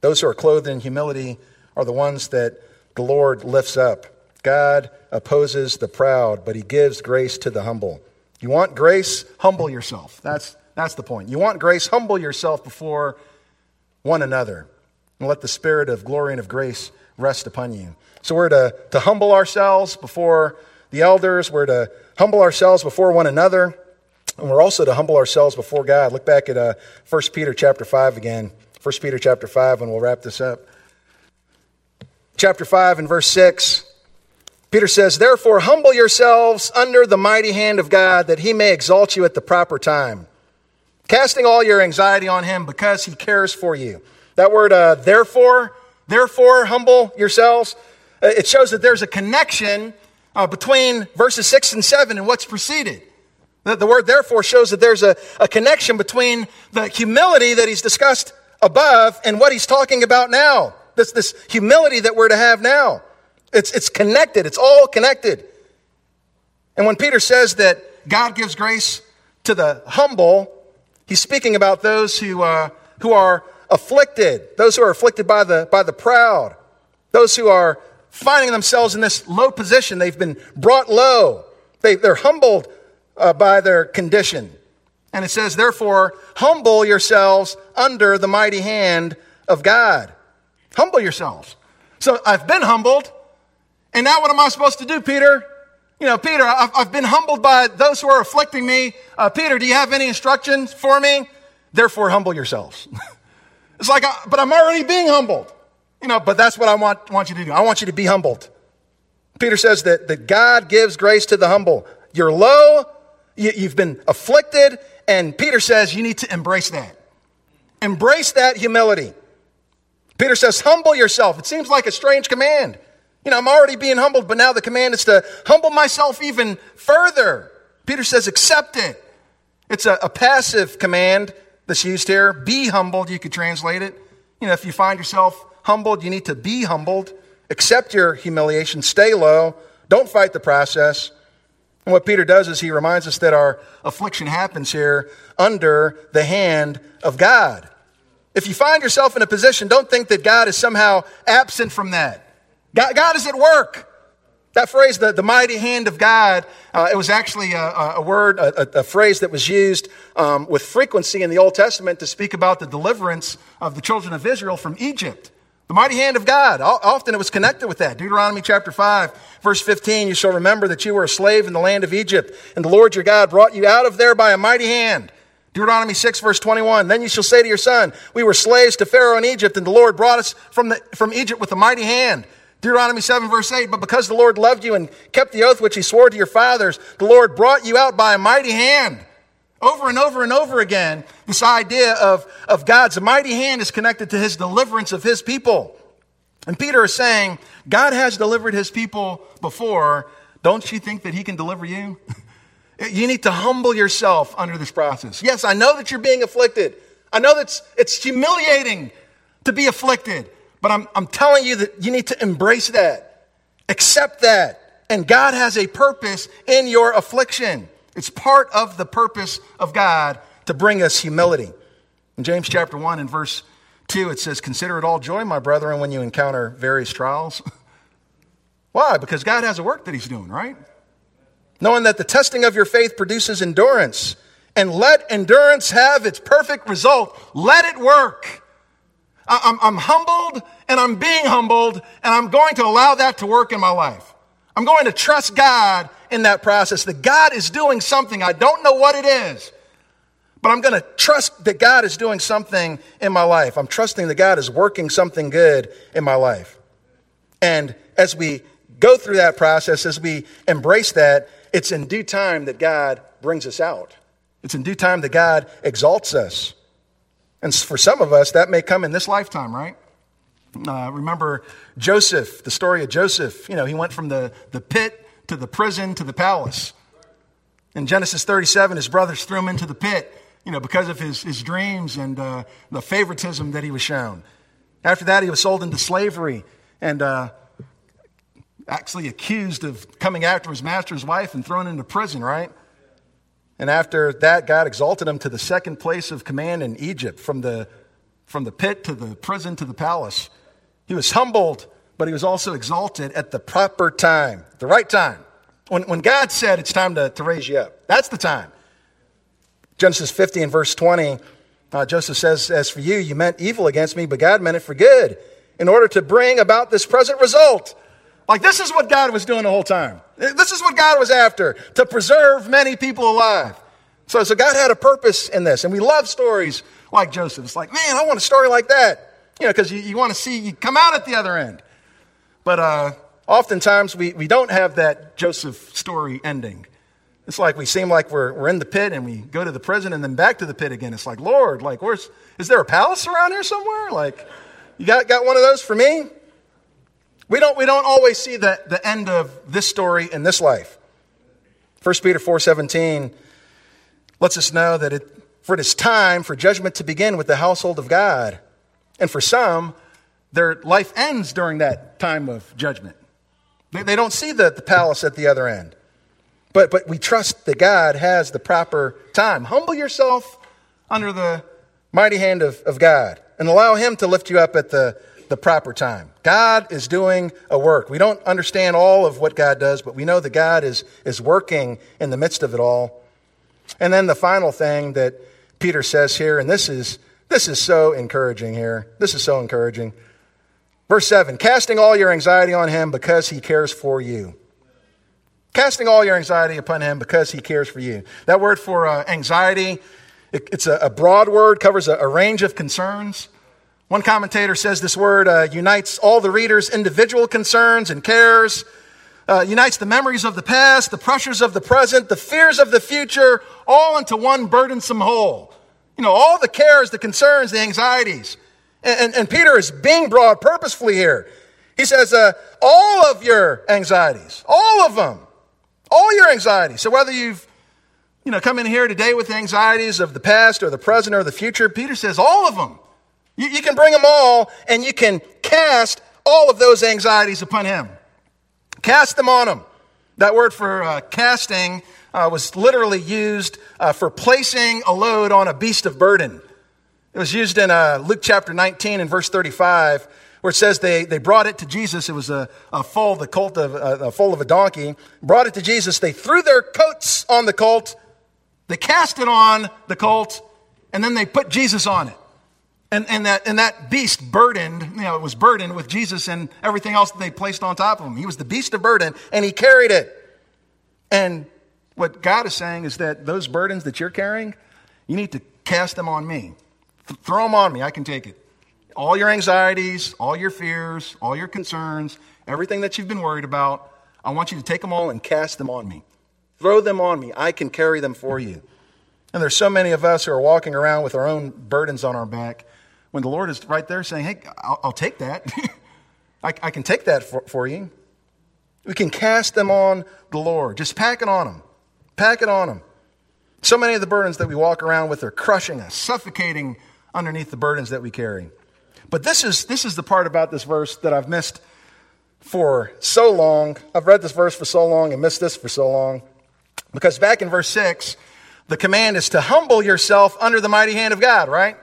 Those who are clothed in humility are the ones that the Lord lifts up. God opposes the proud, but he gives grace to the humble. You want grace? Humble yourself. That's, that's the point. You want grace? Humble yourself before one another. And let the spirit of glory and of grace rest upon you. So we're to, to humble ourselves before the elders. We're to humble ourselves before one another. And we're also to humble ourselves before God. Look back at uh, 1 Peter chapter 5 again. 1 Peter chapter 5, and we'll wrap this up chapter 5 and verse 6, Peter says, Therefore, humble yourselves under the mighty hand of God, that he may exalt you at the proper time, casting all your anxiety on him because he cares for you. That word, uh, therefore, therefore, humble yourselves, uh, it shows that there's a connection uh, between verses 6 and 7 and what's preceded. The, the word therefore shows that there's a, a connection between the humility that he's discussed above and what he's talking about now this, this humility that we're to have now. It's, it's connected, it's all connected. And when Peter says that God gives grace to the humble, he's speaking about those who, uh, who are afflicted, those who are afflicted by the, by the proud, those who are finding themselves in this low position. They've been brought low, they, they're humbled uh, by their condition. And it says, therefore, humble yourselves under the mighty hand of God. Humble yourselves. So I've been humbled. And now what am I supposed to do, Peter? You know, Peter, I've, I've been humbled by those who are afflicting me. Uh, Peter, do you have any instructions for me? Therefore, humble yourselves. it's like, uh, but I'm already being humbled. You know, but that's what I want, want you to do. I want you to be humbled. Peter says that, that God gives grace to the humble. You're low, you, you've been afflicted, and Peter says you need to embrace that. Embrace that humility. Peter says, Humble yourself. It seems like a strange command. You know, I'm already being humbled, but now the command is to humble myself even further. Peter says, Accept it. It's a, a passive command that's used here. Be humbled, you could translate it. You know, if you find yourself humbled, you need to be humbled. Accept your humiliation. Stay low. Don't fight the process. And what Peter does is he reminds us that our affliction happens here under the hand of God. If you find yourself in a position, don't think that God is somehow absent from that. God, God is at work. That phrase, the, the mighty hand of God, uh, it was actually a, a word, a, a, phrase that was used um, with frequency in the Old Testament to speak about the deliverance of the children of Israel from Egypt. The mighty hand of God. Often it was connected with that. Deuteronomy chapter 5, verse 15, you shall remember that you were a slave in the land of Egypt, and the Lord your God brought you out of there by a mighty hand. Deuteronomy 6, verse 21, then you shall say to your son, We were slaves to Pharaoh in Egypt, and the Lord brought us from, the, from Egypt with a mighty hand. Deuteronomy 7, verse 8, but because the Lord loved you and kept the oath which he swore to your fathers, the Lord brought you out by a mighty hand. Over and over and over again, this idea of, of God's mighty hand is connected to his deliverance of his people. And Peter is saying, God has delivered his people before. Don't you think that he can deliver you? you need to humble yourself under this process. Yes, I know that you're being afflicted. I know that it's, it's humiliating to be afflicted. But I'm, I'm telling you that you need to embrace that, accept that. And God has a purpose in your affliction. It's part of the purpose of God to bring us humility. In James chapter 1 and verse 2, it says, Consider it all joy, my brethren, when you encounter various trials. Why? Because God has a work that He's doing, right? Knowing that the testing of your faith produces endurance. And let endurance have its perfect result. Let it work I'm, I'm humbled and I'm being humbled, and I'm going to allow that to work in my life. I'm going to trust God in that process, that God is doing something. I don't know what it is, but I'm going to trust that God is doing something in my life. I'm trusting that God is working something good in my life. And as we go through that process, as we embrace that, it's in due time that God brings us out. It's in due time that God exalts us. And for some of us, that may come in this lifetime, right? Uh, remember Joseph, the story of Joseph. You know, he went from the, the pit to the prison to the palace. In Genesis 37, his brothers threw him into the pit, you know, because of his, his dreams and uh, the favoritism that he was shown. After that, he was sold into slavery and uh, actually accused of coming after his master's wife and thrown into prison, right? And after that, God exalted him to the second place of command in Egypt, from the, from the pit to the prison to the palace. He was humbled, but he was also exalted at the proper time, the right time. When, when God said it's time to, to raise you up, that's the time. Genesis 50 and verse 20, uh, Joseph says, As for you, you meant evil against me, but God meant it for good, in order to bring about this present result like, this is what God was doing the whole time. This is what God was after to preserve many people alive. So, so God had a purpose in this. And we love stories like Joseph. It's like, man, I want a story like that. You know, because you, you want to see you come out at the other end. But uh, oftentimes we, we don't have that Joseph story ending. It's like we seem like we're, we're in the pit and we go to the prison and then back to the pit again. It's like, Lord, like, where's, is there a palace around here somewhere? Like, you got, got one of those for me? We don't, we don't always see the, the end of this story in this life. 1 Peter 4.17 lets us know that it, for it is time for judgment to begin with the household of God. And for some, their life ends during that time of judgment. They, they don't see the, the palace at the other end. But, but we trust that God has the proper time. Humble yourself under the mighty hand of, of God and allow Him to lift you up at the, the proper time. God is doing a work. We don't understand all of what God does, but we know that God is, is working in the midst of it all. And then the final thing that Peter says here, and this is, this is so encouraging here. This is so encouraging. Verse 7 casting all your anxiety on him because he cares for you. Casting all your anxiety upon him because he cares for you. That word for uh, anxiety, it, it's a, a, broad word, covers a, a range of concerns. One commentator says this word uh, unites all the reader's individual concerns and cares, uh, unites the memories of the past, the pressures of the present, the fears of the future, all into one burdensome whole. You know, all the cares, the concerns, the anxieties. And, and, and Peter is being broad purposefully here. He says, uh, all of your anxieties, all of them, all your anxieties. So whether you've you know, come in here today with the anxieties of the past or the present or the future, Peter says, all of them. You, you can bring them all and you can cast all of those anxieties upon Him. Cast them on Him. That word for uh, casting uh, was literally used uh, for placing a load on a beast of burden. It was used in uh, Luke chapter 19 and verse 35 where it says they, they brought it to Jesus. It was a, a foal, the colt of a, a foal of a donkey. Brought it to Jesus. They threw their coats on the colt. They cast it on the colt, and then they put Jesus on it. And, and, that, and that beast burdened, you know, it was burdened with Jesus and everything else that they placed on top of him. He was the beast of burden, and he carried it. And what God is saying is that those burdens that you're carrying, you need to cast them on me. Th- throw them on me. I can take it. All your anxieties, all your fears, all your concerns, everything that you've been worried about, I want you to take them all and cast them on me. Throw them on me. I can carry them for you. And there's so many of us who are walking around with our own burdens on our back when the Lord is right there saying, Hey, I'll, I'll take that. I, I, can take that for, for you. We can cast them on the Lord. Just pack it on them. Pack it on them. So many of the burdens that we walk around with are crushing us, suffocating underneath the burdens that we carry. But this is, this is the part about this verse that I've missed for so long. I've read this verse for so long and missed this for so long. Because back in verse 6, the command is to humble yourself under the mighty hand of God, right?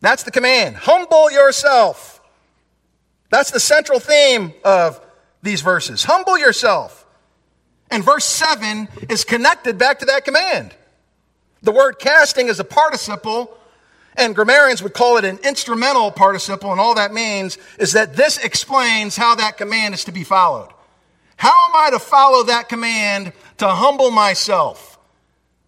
That's the command. Humble yourself. That's the central theme of these verses. Humble yourself. And verse 7 is connected back to that command. The word casting is a participle and grammarians would call it an instrumental participle, and all that means is that this explains how that command is to be followed. How am I to follow that command to humble myself?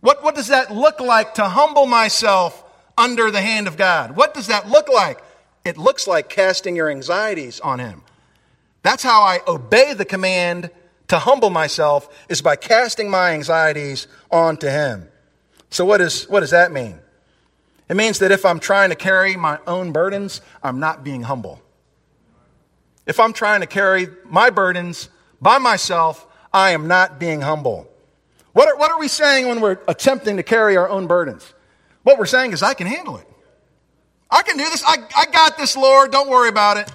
What, what does that look like to humble myself under the hand of God? What does that look like? It looks like casting your anxieties on Him. That's how I obey the command to humble myself is by casting my anxieties onto Him. So what, is, what does that mean? It means that if I'm trying to carry my own burdens, I'm not being humble. If I'm trying to carry my burdens by myself, I am not being humble. What are, what are we saying when we're attempting to carry our own burdens? What we're saying is, I can handle it. I can do this. I, I got this, Lord. Don't worry about it.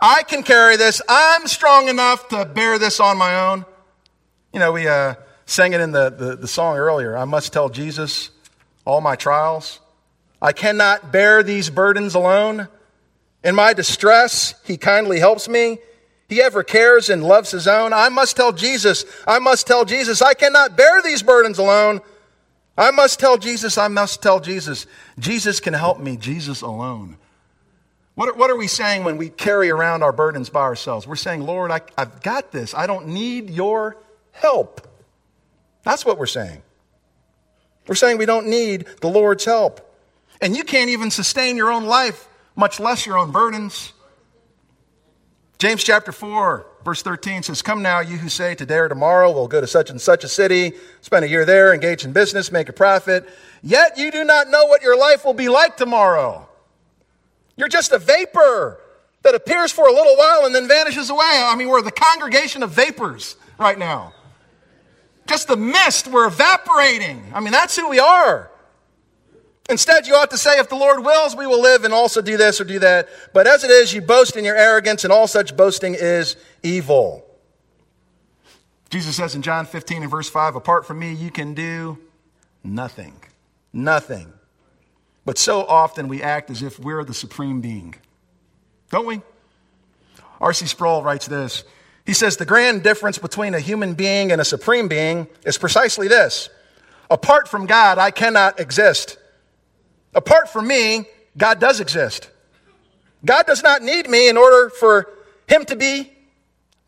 I can carry this. I'm strong enough to bear this on my own. You know, we uh, sang it in the, the, the song earlier. I must tell Jesus all my trials. I cannot bear these burdens alone. In my distress, he kindly helps me. He ever cares and loves his own. I must tell Jesus, I must tell Jesus, I cannot bear these burdens alone. I must tell Jesus, I must tell Jesus. Jesus can help me, Jesus alone. What are, what are we saying when we carry around our burdens by ourselves? We're saying, Lord, I, I've got this. I don't need your help. That's what we're saying. We're saying we don't need the Lord's help. And you can't even sustain your own life, much less your own burdens. James chapter 4, verse 13 says, Come now, you who say, Today or tomorrow we'll go to such and such a city, spend a year there, engage in business, make a profit. Yet you do not know what your life will be like tomorrow. You're just a vapor that appears for a little while and then vanishes away. I mean, we're the congregation of vapors right now. Just the mist, we're evaporating. I mean, that's who we are. Instead, you ought to say, if the Lord wills, we will live and also do this or do that. But as it is, you boast in your arrogance, and all such boasting is evil. Jesus says in John 15 and verse 5, apart from me, you can do nothing. Nothing. But so often we act as if we're the supreme being. Don't we? R.C. Sproul writes this. He says, The grand difference between a human being and a supreme being is precisely this. Apart from God, I cannot exist. Apart from me, God does exist. God does not need me in order for him to be,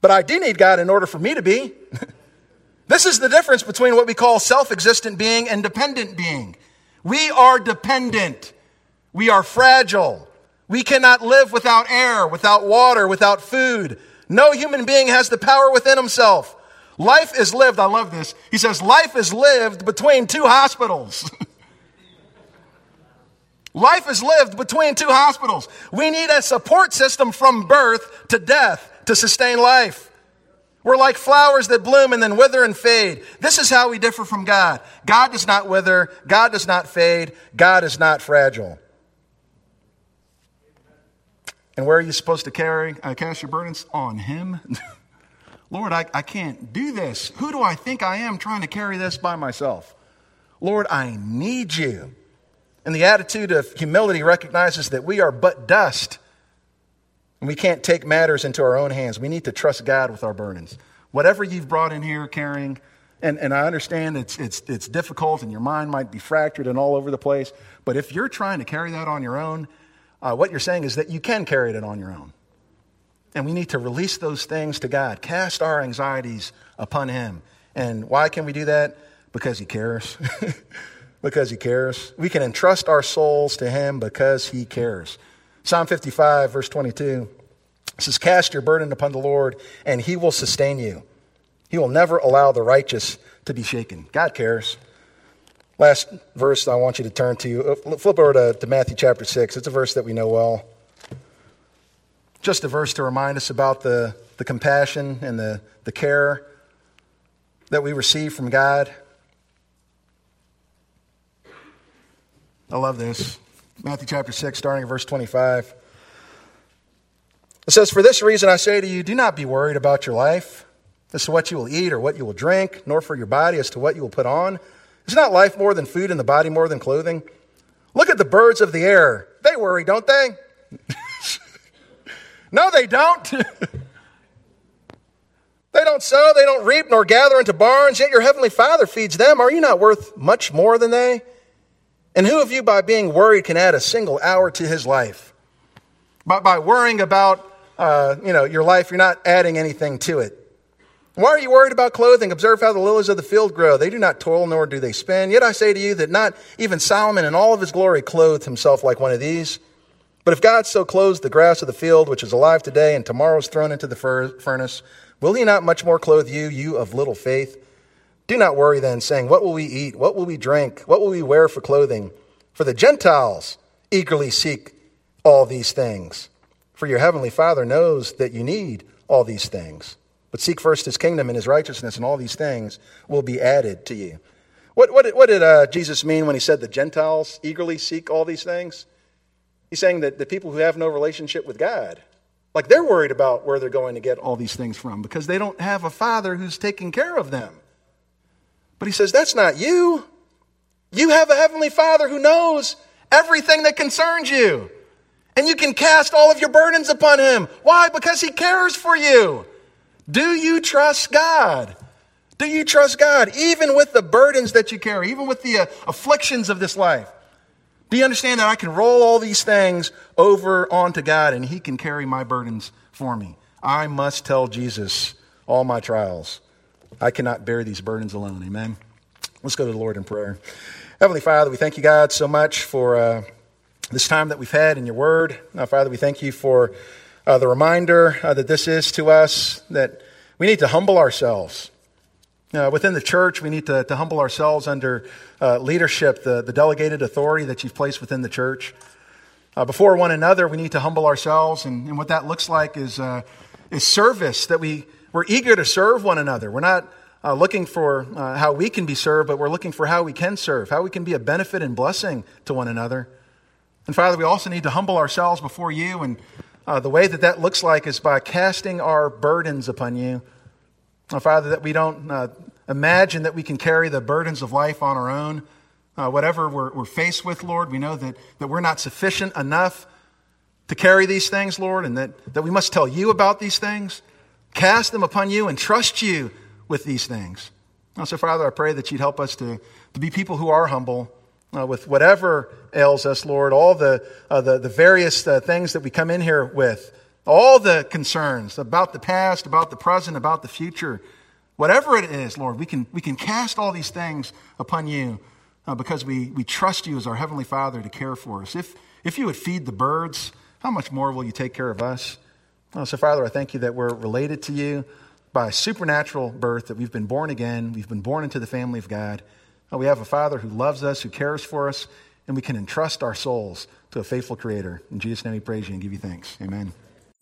but I do need God in order for me to be. this is the difference between what we call self existent being and dependent being. We are dependent, we are fragile. We cannot live without air, without water, without food. No human being has the power within himself. Life is lived, I love this. He says, life is lived between two hospitals. Life is lived between two hospitals. We need a support system from birth to death to sustain life. We're like flowers that bloom and then wither and fade. This is how we differ from God. God does not wither, God does not fade, God is not fragile. And where are you supposed to carry, uh, cast your burdens? On Him. Lord, I, I can't do this. Who do I think I am trying to carry this by myself? Lord, I need you. And the attitude of humility recognizes that we are but dust. We can't take matters into our own hands. We need to trust God with our burdens. Whatever you've brought in here carrying, and, and I understand it's, it's, it's difficult and your mind might be fractured and all over the place, but if you're trying to carry that on your own, uh, what you're saying is that you can carry it on your own. And we need to release those things to God, cast our anxieties upon Him. And why can we do that? Because He cares. because He cares. We can entrust our souls to Him because He cares. Psalm 55, verse 22 says, Cast your burden upon the Lord, and He will sustain you. He will never allow the righteous to be shaken. God cares. Last verse I want you to turn to, uh, flip over to, to Matthew chapter 6. It's a verse that we know well. Just a verse to remind us about the, the compassion and the, the care that we receive from God. I love this. Matthew chapter 6, starting at verse 25. It says, For this reason I say to you, do not be worried about your life as to what you will eat or what you will drink, nor for your body as to what you will put on. Is not life more than food and the body more than clothing? Look at the birds of the air. They worry, don't they? no, they don't. they don't sow, they don't reap, nor gather into barns, yet your heavenly Father feeds them. Are you not worth much more than they? And who of you, by being worried, can add a single hour to his life? By, by worrying about uh, you know, your life, you're not adding anything to it. Why are you worried about clothing? Observe how the lilies of the field grow. They do not toil, nor do they spin. Yet I say to you that not even Solomon in all of his glory clothed himself like one of these. But if God so clothes the grass of the field, which is alive today and tomorrow is thrown into the furnace, will he not much more clothe you, you of little faith? Do not worry then, saying, What will we eat? What will we drink? What will we wear for clothing? For the Gentiles eagerly seek all these things. For your heavenly Father knows that you need all these things. But seek first his kingdom and his righteousness, and all these things will be added to you. What, what, what did uh, Jesus mean when he said the Gentiles eagerly seek all these things? He's saying that the people who have no relationship with God, like they're worried about where they're going to get all these things from because they don't have a father who's taking care of them. But he says, that's not you. You have a heavenly father who knows everything that concerns you. And you can cast all of your burdens upon him. Why? Because he cares for you. Do you trust God? Do you trust God even with the burdens that you carry, even with the uh, afflictions of this life? Do you understand that I can roll all these things over onto God and He can carry my burdens for me? I must tell Jesus all my trials. I cannot bear these burdens alone. Amen. Let's go to the Lord in prayer. Heavenly Father, we thank you, God, so much for uh, this time that we've had in your word. Now, Father, we thank you for uh, the reminder uh, that this is to us that we need to humble ourselves. Within the church, we need to, to humble ourselves under uh, leadership, the, the delegated authority that you've placed within the church. Uh, before one another, we need to humble ourselves, and, and what that looks like is, uh, is service, that we, we're eager to serve one another. We're not uh, looking for uh, how we can be served, but we're looking for how we can serve, how we can be a benefit and blessing to one another. And Father, we also need to humble ourselves before you and uh, the way that that looks like is by casting our burdens upon you. Uh, Father, that we don't uh, imagine that we can carry the burdens of life on our own. Uh, whatever we're, we're, faced with, Lord, we know that, that we're not sufficient enough to carry these things, Lord, and that, that we must tell you about these things, cast them upon you, and trust you with these things. So, Father, I pray that you'd help us to, to be people who are humble uh, with whatever ails us, Lord, all the, uh, the, the, various uh, things that we come in here with, all the concerns about the past, about the present, about the future, whatever it is, Lord, we can, we can cast all these things upon you uh, because we, we trust you as our Heavenly Father to care for us. If, if you would feed the birds, how much more will you take care of us? Oh, so, Father, I thank you that we're related to you by supernatural birth, that we've been born again, we've been born into the family of God. Uh, we have a Father who loves us, who cares for us, and we can entrust our souls to a faithful Creator. In Jesus' name we praise you and give you thanks. Amen.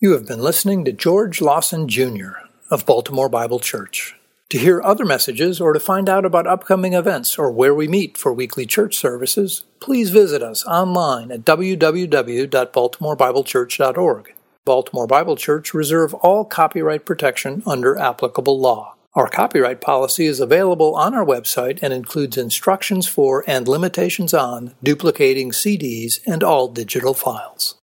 You have been listening to George Lawson Jr. of Baltimore Bible Church. To hear other messages or to find out about upcoming events or where we meet for weekly church services, please visit us online at www.baltimorebiblechurch.org. Baltimore Bible Church reserve all copyright protection under applicable law. Our copyright policy is available on our website and includes instructions for and limitations on duplicating CDs and all digital files.